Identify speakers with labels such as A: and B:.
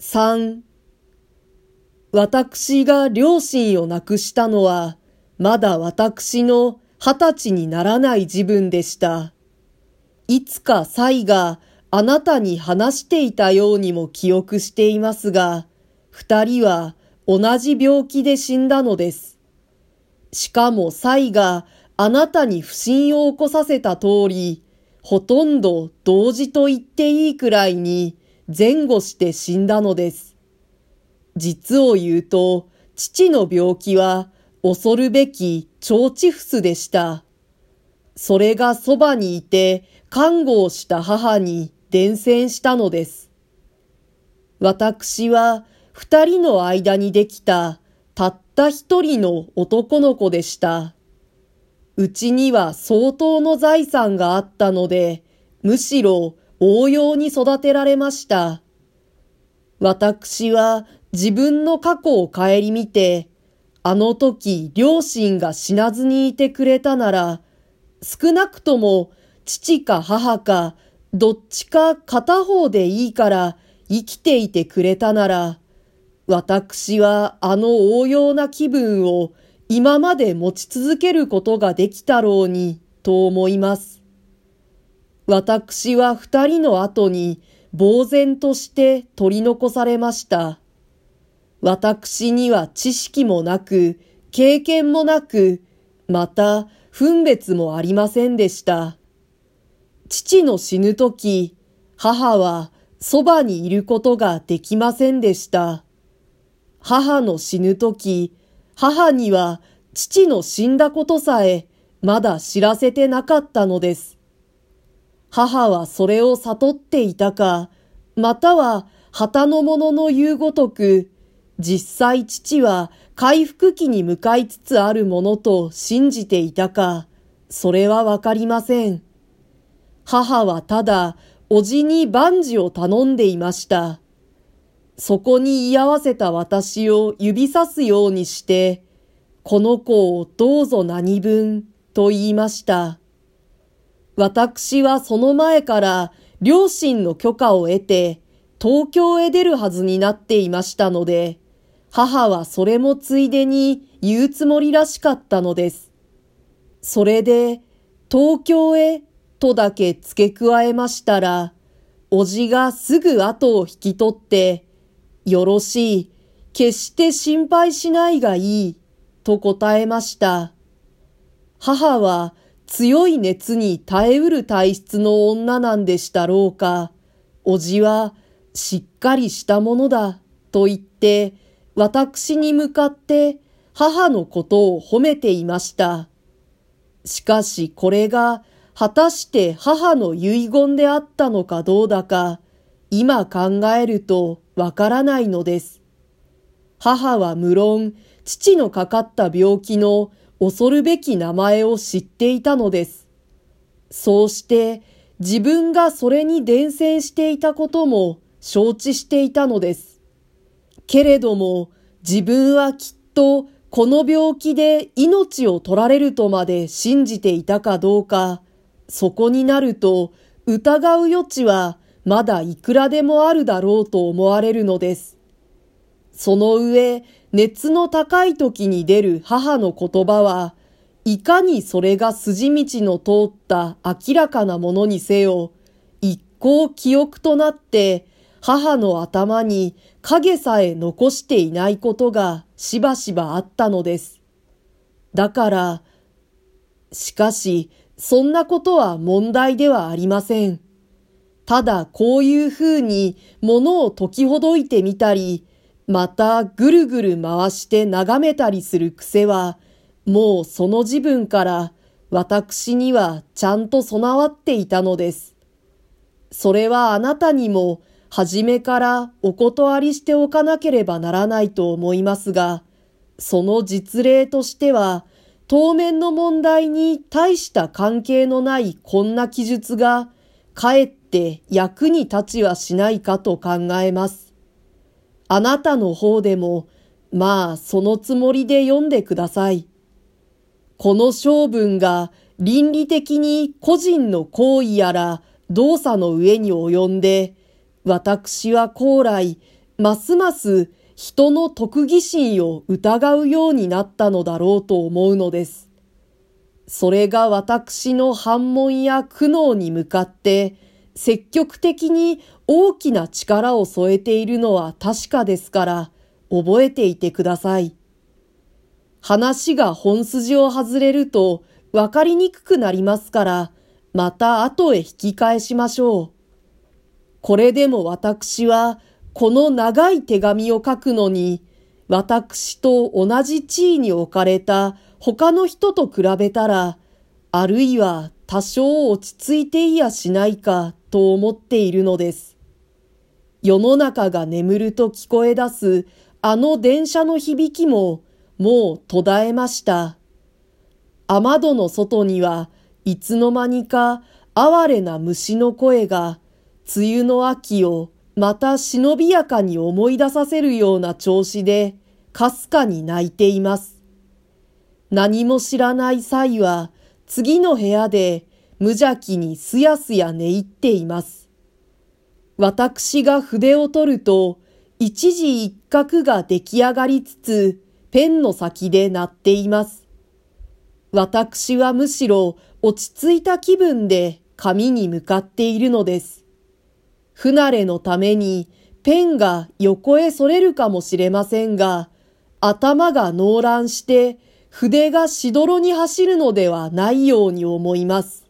A: 3私が両親を亡くしたのは、まだ私の二十歳にならない自分でした。いつか妻があなたに話していたようにも記憶していますが、二人は同じ病気で死んだのです。しかも妻があなたに不信を起こさせた通り、ほとんど同時と言っていいくらいに前後して死んだのです。実を言うと、父の病気は恐るべき腸チフスでした。それがそばにいて看護をした母に伝染したのです。私は二人の間にできたたった一人の男の子でした。うちには相当の財産があったので、むしろ応用に育てられました。私は自分の過去を顧みて、あの時両親が死なずにいてくれたなら、少なくとも父か母かどっちか片方でいいから生きていてくれたなら、私はあの応用な気分を今まで持ち続けることができたろうに、と思います。私は二人の後に呆然として取り残されました。私には知識もなく、経験もなく、また分別もありませんでした。父の死ぬ時、母はそばにいることができませんでした。母の死ぬ時、母には父の死んだことさえまだ知らせてなかったのです。母はそれを悟っていたか、または旗の者の言うごとく、実際父は回復期に向かいつつあるものと信じていたか、それはわかりません。母はただ、おじに万事を頼んでいました。そこに居合わせた私を指さすようにして、この子をどうぞ何分と言いました。私はその前から両親の許可を得て東京へ出るはずになっていましたので、母はそれもついでに言うつもりらしかったのです。それで、東京へとだけ付け加えましたら、おじがすぐ後を引き取って、よろしい、決して心配しないがいい、と答えました。母は強い熱に耐えうる体質の女なんでしたろうか、おじはしっかりしたものだ、と言って、私に向かって母のことを褒めていました。しかしこれが果たして母の遺言であったのかどうだか、今考えるとわからないのです。母は無論、父のかかった病気の恐るべき名前を知っていたのです。そうして自分がそれに伝染していたことも承知していたのです。けれども自分はきっとこの病気で命を取られるとまで信じていたかどうか、そこになると疑う余地はまだいくらでもあるだろうと思われるのです。その上、熱の高い時に出る母の言葉は、いかにそれが筋道の通った明らかなものにせよ、一向記憶となって母の頭に影さえ残していないことがしばしばあったのです。だから、しかし、そんなことは問題ではありません。ただこういうふうに物を解きほどいてみたり、またぐるぐる回して眺めたりする癖は、もうその自分から私にはちゃんと備わっていたのです。それはあなたにも初めからお断りしておかなければならないと思いますが、その実例としては、当面の問題に大した関係のないこんな記述が、かえって役に立ちはしないかと考えます。あなたの方でも、まあそのつもりで読んでください。この性分が倫理的に個人の行為やら動作の上に及んで、私は高来、ますます人の特技心を疑うようになったのだろうと思うのです。それが私の反問や苦悩に向かって積極的に大きな力を添えているのは確かですから覚えていてください。話が本筋を外れるとわかりにくくなりますからまた後へ引き返しましょう。これでも私はこの長い手紙を書くのに私と同じ地位に置かれた他の人と比べたら、あるいは多少落ち着いていやしないかと思っているのです。世の中が眠ると聞こえ出すあの電車の響きももう途絶えました。雨戸の外にはいつの間にか哀れな虫の声が梅雨の秋をまた忍びやかに思い出させるような調子でかすかに泣いています。何も知らない際は次の部屋で無邪気にすやすや寝入っています。私が筆を取ると一時一角が出来上がりつつペンの先で鳴っています。私はむしろ落ち着いた気分で紙に向かっているのです。不慣れのためにペンが横へそれるかもしれませんが、頭が濃乱して筆がしどろに走るのではないように思います。